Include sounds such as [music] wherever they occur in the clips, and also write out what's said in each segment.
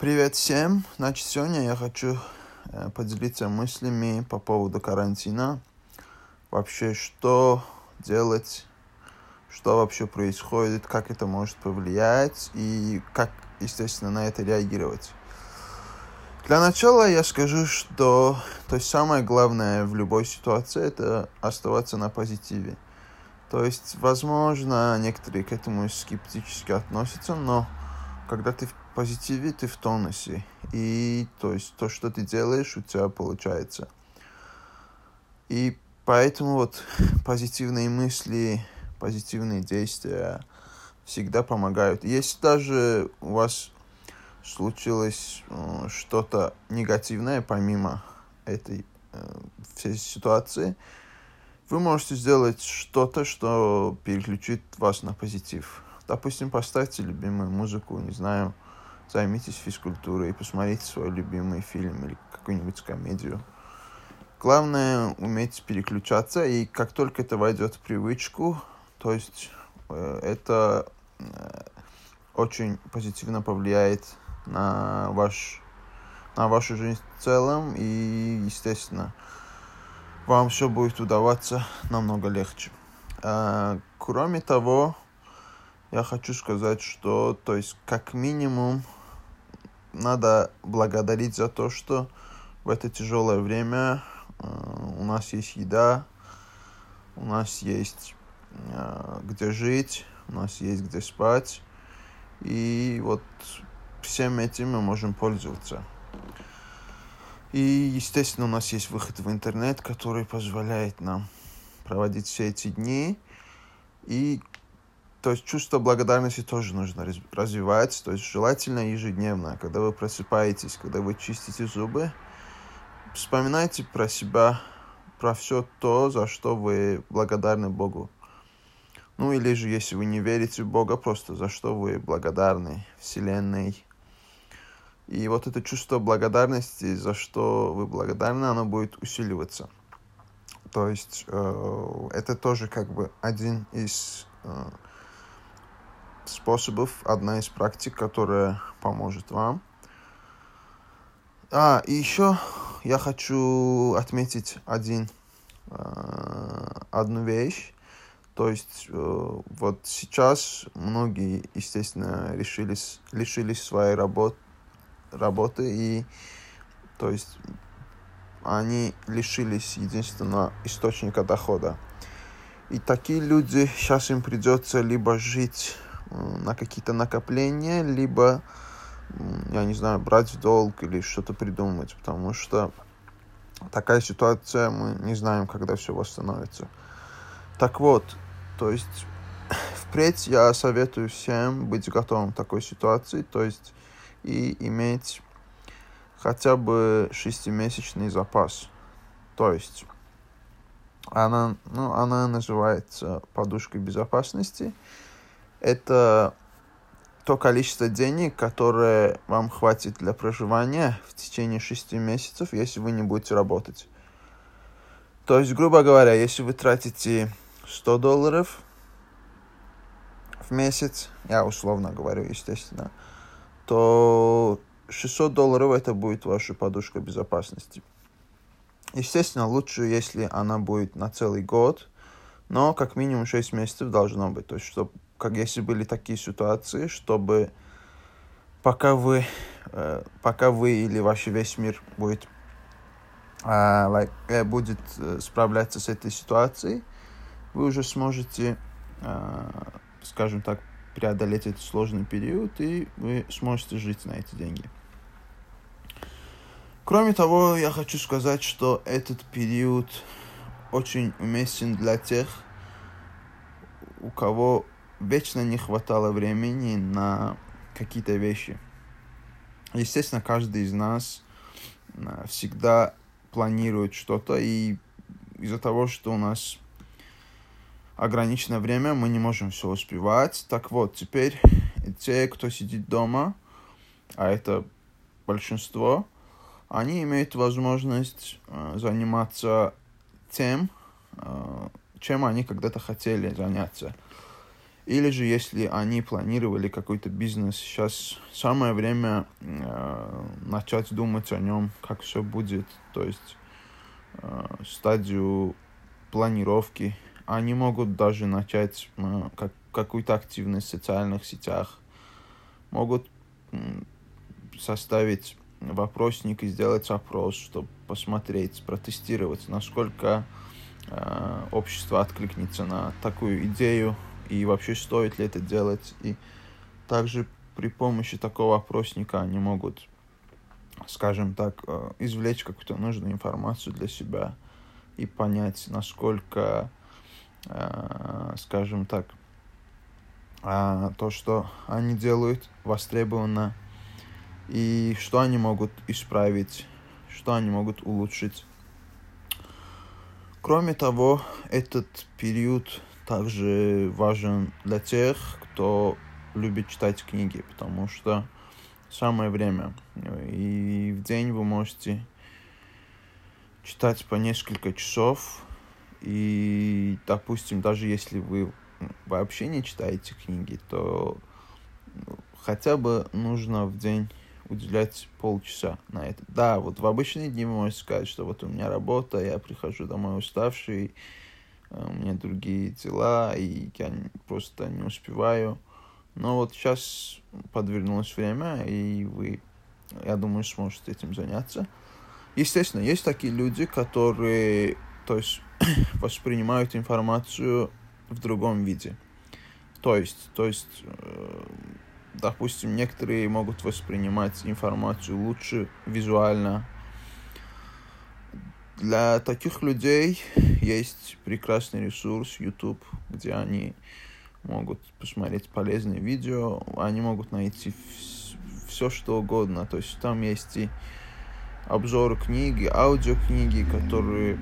Привет всем! Значит, сегодня я хочу э, поделиться мыслями по поводу карантина. Вообще, что делать, что вообще происходит, как это может повлиять и как, естественно, на это реагировать. Для начала я скажу, что то есть самое главное в любой ситуации это оставаться на позитиве. То есть, возможно, некоторые к этому скептически относятся, но когда ты в позитиве, ты в тонусе. И то есть то, что ты делаешь, у тебя получается. И поэтому вот позитивные мысли, позитивные действия всегда помогают. Если даже у вас случилось э, что-то негативное помимо этой э, всей ситуации, вы можете сделать что-то, что переключит вас на позитив. Допустим, поставьте любимую музыку, не знаю, займитесь физкультурой, посмотрите свой любимый фильм или какую-нибудь комедию. Главное уметь переключаться, и как только это войдет в привычку, то есть э, это э, очень позитивно повлияет на ваш на вашу жизнь в целом, и, естественно, вам все будет удаваться намного легче. А, кроме того, я хочу сказать, что, то есть, как минимум, надо благодарить за то, что в это тяжелое время э, у нас есть еда, у нас есть э, где жить, у нас есть где спать. И вот всем этим мы можем пользоваться. И, естественно, у нас есть выход в интернет, который позволяет нам проводить все эти дни. И то есть чувство благодарности тоже нужно развивать, то есть желательно ежедневно, когда вы просыпаетесь, когда вы чистите зубы, вспоминайте про себя, про все то, за что вы благодарны Богу. Ну или же, если вы не верите в Бога, просто за что вы благодарны Вселенной. И вот это чувство благодарности, за что вы благодарны, оно будет усиливаться. То есть э, это тоже как бы один из э, способов, одна из практик, которая поможет вам. А, и еще я хочу отметить один, э, одну вещь. То есть э, вот сейчас многие, естественно, решились, лишились своей работ, работы и то есть они лишились единственного источника дохода. И такие люди, сейчас им придется либо жить на какие-то накопления, либо, я не знаю, брать в долг или что-то придумать, потому что такая ситуация, мы не знаем, когда все восстановится. Так вот, то есть [coughs] впредь я советую всем быть готовым к такой ситуации, то есть и иметь хотя бы шестимесячный запас. То есть она, ну, она называется подушкой безопасности это то количество денег, которое вам хватит для проживания в течение шести месяцев, если вы не будете работать. То есть, грубо говоря, если вы тратите 100 долларов в месяц, я условно говорю, естественно, то 600 долларов это будет ваша подушка безопасности. Естественно, лучше, если она будет на целый год, но как минимум 6 месяцев должно быть. То есть, чтобы как если были такие ситуации, чтобы пока вы, э, пока вы или ваш весь мир будет, э, like, будет э, справляться с этой ситуацией, вы уже сможете, э, скажем так, преодолеть этот сложный период, и вы сможете жить на эти деньги. Кроме того, я хочу сказать, что этот период очень уместен для тех, у кого вечно не хватало времени на какие-то вещи. Естественно, каждый из нас э, всегда планирует что-то, и из-за того, что у нас ограниченное время, мы не можем все успевать. Так вот, теперь те, кто сидит дома, а это большинство, они имеют возможность э, заниматься тем, э, чем они когда-то хотели заняться. Или же, если они планировали какой-то бизнес, сейчас самое время э, начать думать о нем, как все будет, то есть э, стадию планировки. Они могут даже начать э, как, какую-то активность в социальных сетях, могут э, составить вопросник и сделать опрос, чтобы посмотреть, протестировать, насколько э, общество откликнется на такую идею и вообще стоит ли это делать. И также при помощи такого опросника они могут, скажем так, э, извлечь какую-то нужную информацию для себя и понять, насколько, э, скажем так, э, то, что они делают, востребовано и что они могут исправить, что они могут улучшить. Кроме того, этот период также важен для тех, кто любит читать книги, потому что самое время. И в день вы можете читать по несколько часов. И, допустим, даже если вы вообще не читаете книги, то хотя бы нужно в день уделять полчаса на это. Да, вот в обычные дни вы можете сказать, что вот у меня работа, я прихожу домой уставший, у меня другие дела, и я просто не успеваю. Но вот сейчас подвернулось время, и вы, я думаю, сможете этим заняться. Естественно, есть такие люди, которые, то есть, [clears throat] воспринимают информацию в другом виде. То есть, то есть, э, допустим, некоторые могут воспринимать информацию лучше визуально. Для таких людей есть прекрасный ресурс YouTube, где они могут посмотреть полезные видео, они могут найти все что угодно. То есть там есть и обзоры книги, аудиокниги, которые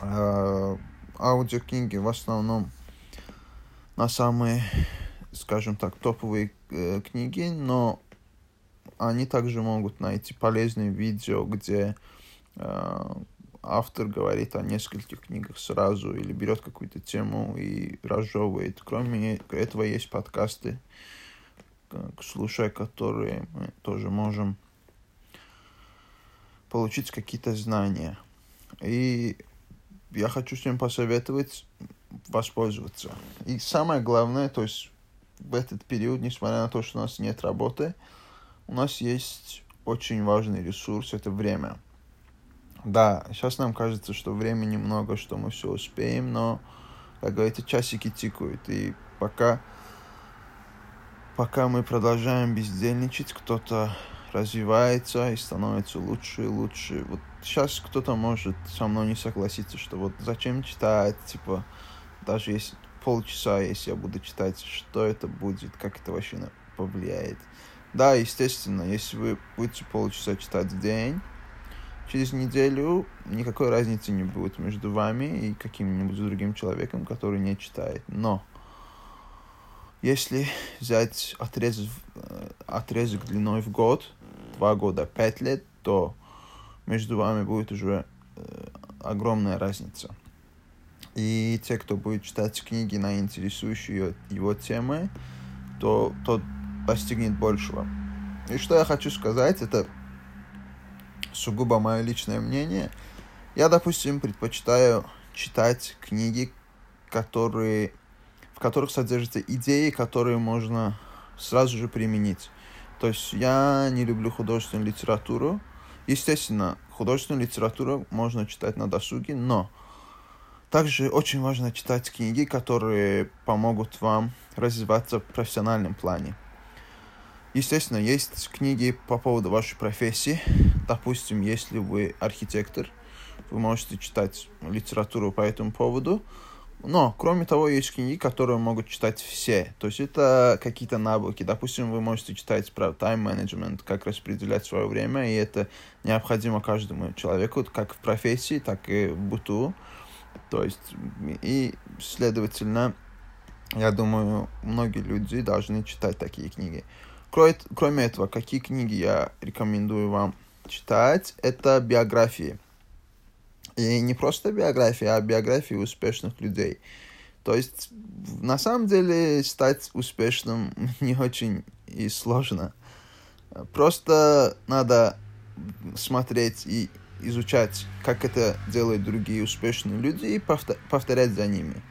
э, аудиокниги в основном на самые, скажем так, топовые э, книги, но они также могут найти полезные видео, где э, автор говорит о нескольких книгах сразу или берет какую-то тему и разжевывает. Кроме этого есть подкасты, слушая которые мы тоже можем получить какие-то знания. И я хочу всем посоветовать воспользоваться. И самое главное, то есть в этот период, несмотря на то, что у нас нет работы, у нас есть очень важный ресурс, это время. Да, сейчас нам кажется, что времени много, что мы все успеем, но, как говорится, часики тикают. И пока, пока мы продолжаем бездельничать, кто-то развивается и становится лучше и лучше. Вот сейчас кто-то может со мной не согласиться, что вот зачем читать, типа, даже если полчаса, если я буду читать, что это будет, как это вообще повлияет. Да, естественно, если вы будете полчаса читать в день, через неделю никакой разницы не будет между вами и каким-нибудь другим человеком, который не читает. Но если взять отрезок, э, отрезок длиной в год, два года, пять лет, то между вами будет уже э, огромная разница. И те, кто будет читать книги на интересующие его темы, то тот достигнет большего. И что я хочу сказать, это сугубо мое личное мнение. Я, допустим, предпочитаю читать книги, которые, в которых содержатся идеи, которые можно сразу же применить. То есть я не люблю художественную литературу. Естественно, художественную литературу можно читать на досуге, но также очень важно читать книги, которые помогут вам развиваться в профессиональном плане. Естественно, есть книги по поводу вашей профессии. Допустим, если вы архитектор, вы можете читать литературу по этому поводу. Но, кроме того, есть книги, которые могут читать все. То есть это какие-то навыки. Допустим, вы можете читать про тайм-менеджмент, как распределять свое время, и это необходимо каждому человеку, как в профессии, так и в быту. То есть, и, следовательно, я думаю, многие люди должны читать такие книги. Кроме этого, какие книги я рекомендую вам читать, это биографии. И не просто биографии, а биографии успешных людей. То есть, на самом деле, стать успешным [laughs] не очень и сложно. Просто надо смотреть и изучать, как это делают другие успешные люди, и повторять за ними.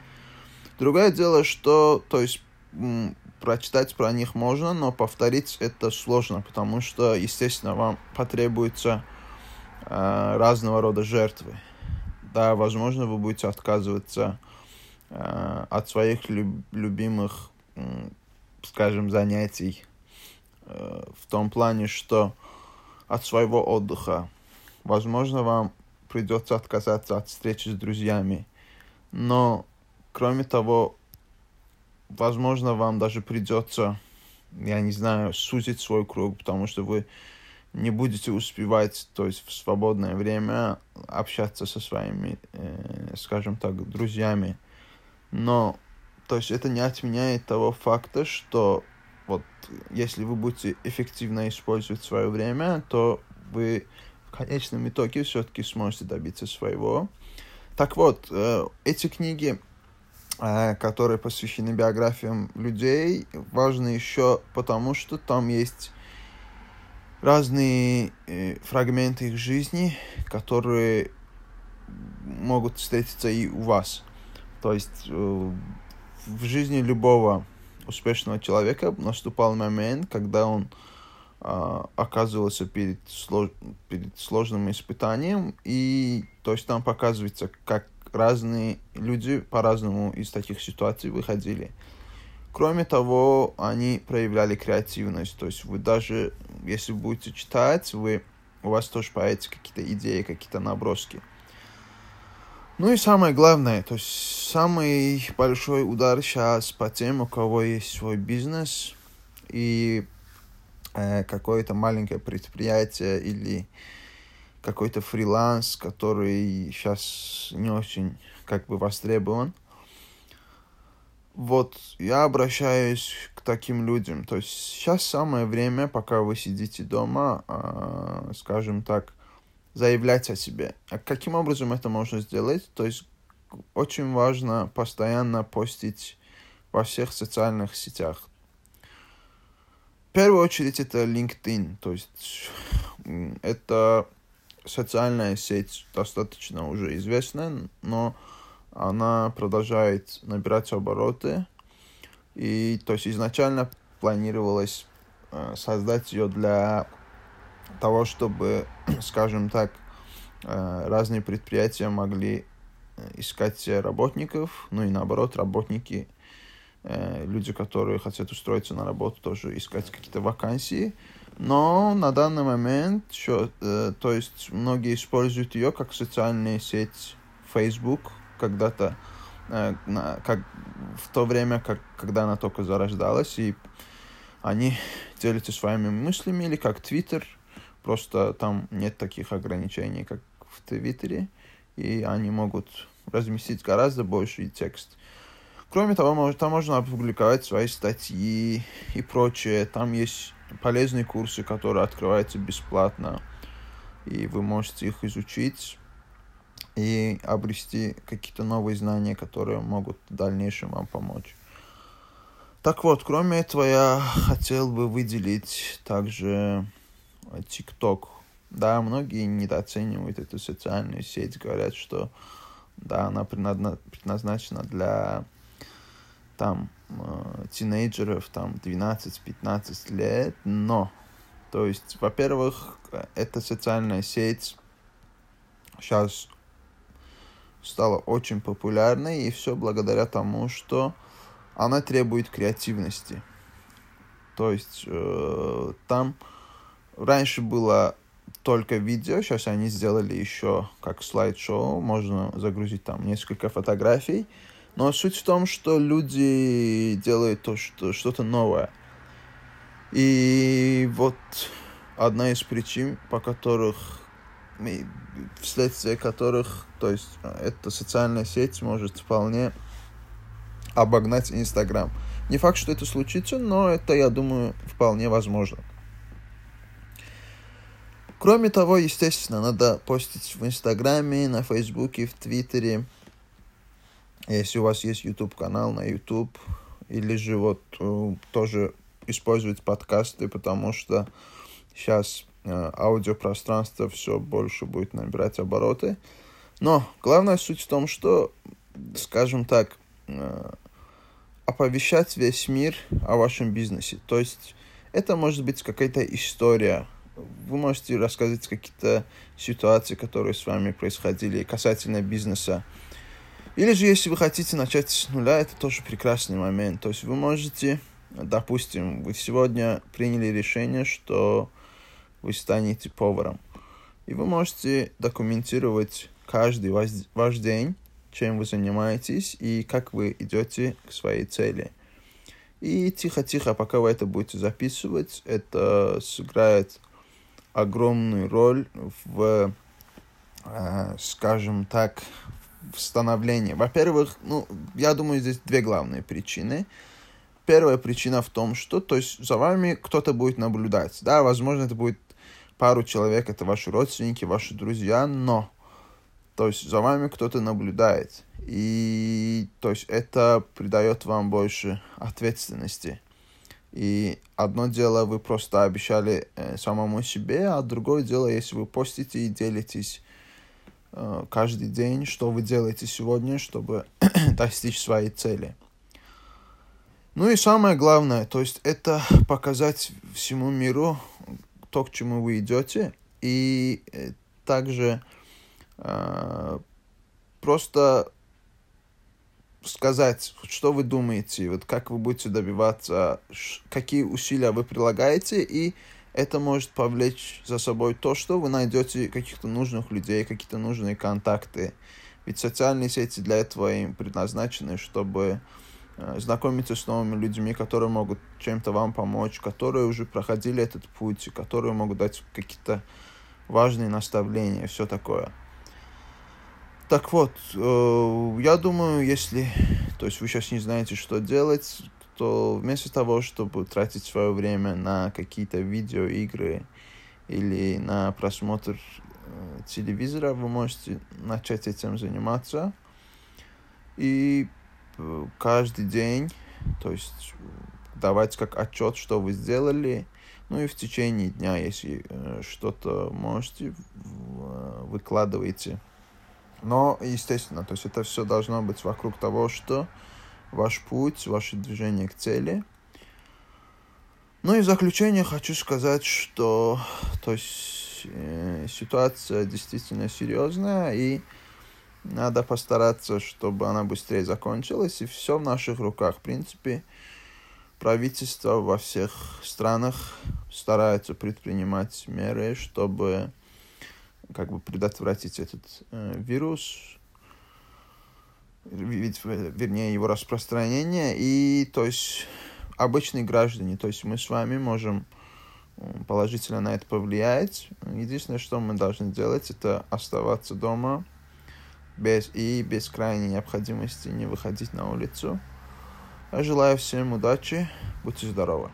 Другое дело, что, то есть, прочитать про них можно, но повторить это сложно, потому что, естественно, вам потребуется э, разного рода жертвы. Да, возможно, вы будете отказываться э, от своих люб любимых, э, скажем, занятий э, в том плане, что от своего отдыха. Возможно, вам придется отказаться от встречи с друзьями. Но, кроме того, возможно, вам даже придется, я не знаю, сузить свой круг, потому что вы не будете успевать, то есть в свободное время общаться со своими, э, скажем так, друзьями. Но, то есть это не отменяет того факта, что вот если вы будете эффективно использовать свое время, то вы в конечном итоге все-таки сможете добиться своего. Так вот, э, эти книги которые посвящены биографиям людей, важны еще потому, что там есть разные э, фрагменты их жизни, которые могут встретиться и у вас. То есть э, в жизни любого успешного человека наступал момент, когда он э, оказывался перед, слож... перед сложным испытанием, и то есть там показывается, как разные люди по-разному из таких ситуаций выходили. Кроме того, они проявляли креативность. То есть вы даже, если будете читать, вы, у вас тоже появятся какие-то идеи, какие-то наброски. Ну и самое главное, то есть самый большой удар сейчас по тем, у кого есть свой бизнес и э, какое-то маленькое предприятие или какой-то фриланс, который сейчас не очень как бы востребован. Вот я обращаюсь к таким людям. То есть сейчас самое время, пока вы сидите дома, э, скажем так, заявлять о себе. А каким образом это можно сделать? То есть очень важно постоянно постить во всех социальных сетях. В первую очередь это LinkedIn, то есть это социальная сеть достаточно уже известная, но она продолжает набирать обороты. И то есть изначально планировалось э, создать ее для того, чтобы, [clears throat] скажем так, э, разные предприятия могли э, искать работников, ну и наоборот, работники, э, люди, которые хотят устроиться на работу, тоже искать какие-то вакансии. Но на данный момент, что, э, то есть многие используют ее как социальная сеть Facebook, когда-то, э, на, как, в то время, как, когда она только зарождалась, и они делятся своими мыслями, или как Twitter, просто там нет таких ограничений, как в Твиттере, и они могут разместить гораздо больший текст. Кроме того, там можно опубликовать свои статьи и прочее. Там есть полезные курсы, которые открываются бесплатно, и вы можете их изучить и обрести какие-то новые знания, которые могут в дальнейшем вам помочь. Так вот, кроме этого, я хотел бы выделить также TikTok. Да, многие недооценивают эту социальную сеть, говорят, что да, она предназначена для там э, тинейджеров, там 12-15 лет, но, то есть, во-первых, эта социальная сеть сейчас стала очень популярной, и все благодаря тому, что она требует креативности. То есть э, там раньше было только видео, сейчас они сделали еще как слайд-шоу, можно загрузить там несколько фотографий, но суть в том, что люди делают то, что, что-то новое. И вот одна из причин, по которых, вследствие которых, то есть эта социальная сеть может вполне обогнать Инстаграм. Не факт, что это случится, но это, я думаю, вполне возможно. Кроме того, естественно, надо постить в Инстаграме, на Фейсбуке, в Твиттере, Если у вас есть YouTube канал на YouTube, или же вот э, тоже использовать подкасты, потому что сейчас э, аудиопространство все больше будет набирать обороты. Но главная суть в том, что, скажем так, э, оповещать весь мир о вашем бизнесе. То есть это может быть какая-то история. Вы можете рассказать какие-то ситуации, которые с вами происходили касательно бизнеса. Или же, если вы хотите начать с нуля, это тоже прекрасный момент. То есть вы можете, допустим, вы сегодня приняли решение, что вы станете поваром. И вы можете документировать каждый ваш, ваш день, чем вы занимаетесь и как вы идете к своей цели. И тихо-тихо, пока вы это будете записывать, это сыграет огромную роль в, э, скажем так, в становлении. Во-первых, ну, я думаю, здесь две главные причины. Первая причина в том, что, то есть, за вами кто-то будет наблюдать. Да, возможно, это будет пару человек, это ваши родственники, ваши друзья, но то есть за вами кто-то наблюдает. И то есть это придает вам больше ответственности. И одно дело, вы просто обещали э, самому себе, а другое дело, если вы постите и делитесь каждый день, что вы делаете сегодня, чтобы [clears throat] достичь своей цели. Ну и самое главное, то есть это показать всему миру то, к чему вы идете, и э, также э, просто сказать, что вы думаете, вот как вы будете добиваться, какие усилия вы прилагаете, и это может повлечь за собой то, что вы найдете каких-то нужных людей, какие-то нужные контакты. Ведь социальные сети для этого им предназначены, чтобы э, знакомиться с новыми людьми, которые могут чем-то вам помочь, которые уже проходили этот путь, которые могут дать какие-то важные наставления, все такое. Так вот, э, я думаю, если то есть вы сейчас не знаете, что делать, то вместо того, чтобы тратить свое время на какие-то видеоигры или на просмотр э, телевизора, вы можете начать этим заниматься. И э, каждый день, то есть давать как отчет, что вы сделали, ну и в течение дня, если э, что-то можете, выкладывайте но, естественно, то есть это все должно быть вокруг того, что ваш путь, ваше движение к цели. Ну и в заключение хочу сказать, что то есть, э, ситуация действительно серьезная, и надо постараться, чтобы она быстрее закончилась, и все в наших руках. В принципе, правительство во всех странах старается предпринимать меры, чтобы как бы предотвратить этот э, вирус, вернее, его распространение, и, то есть, обычные граждане, то есть мы с вами можем положительно на это повлиять. Единственное, что мы должны делать, это оставаться дома без, и без крайней необходимости не выходить на улицу. Я желаю всем удачи, будьте здоровы.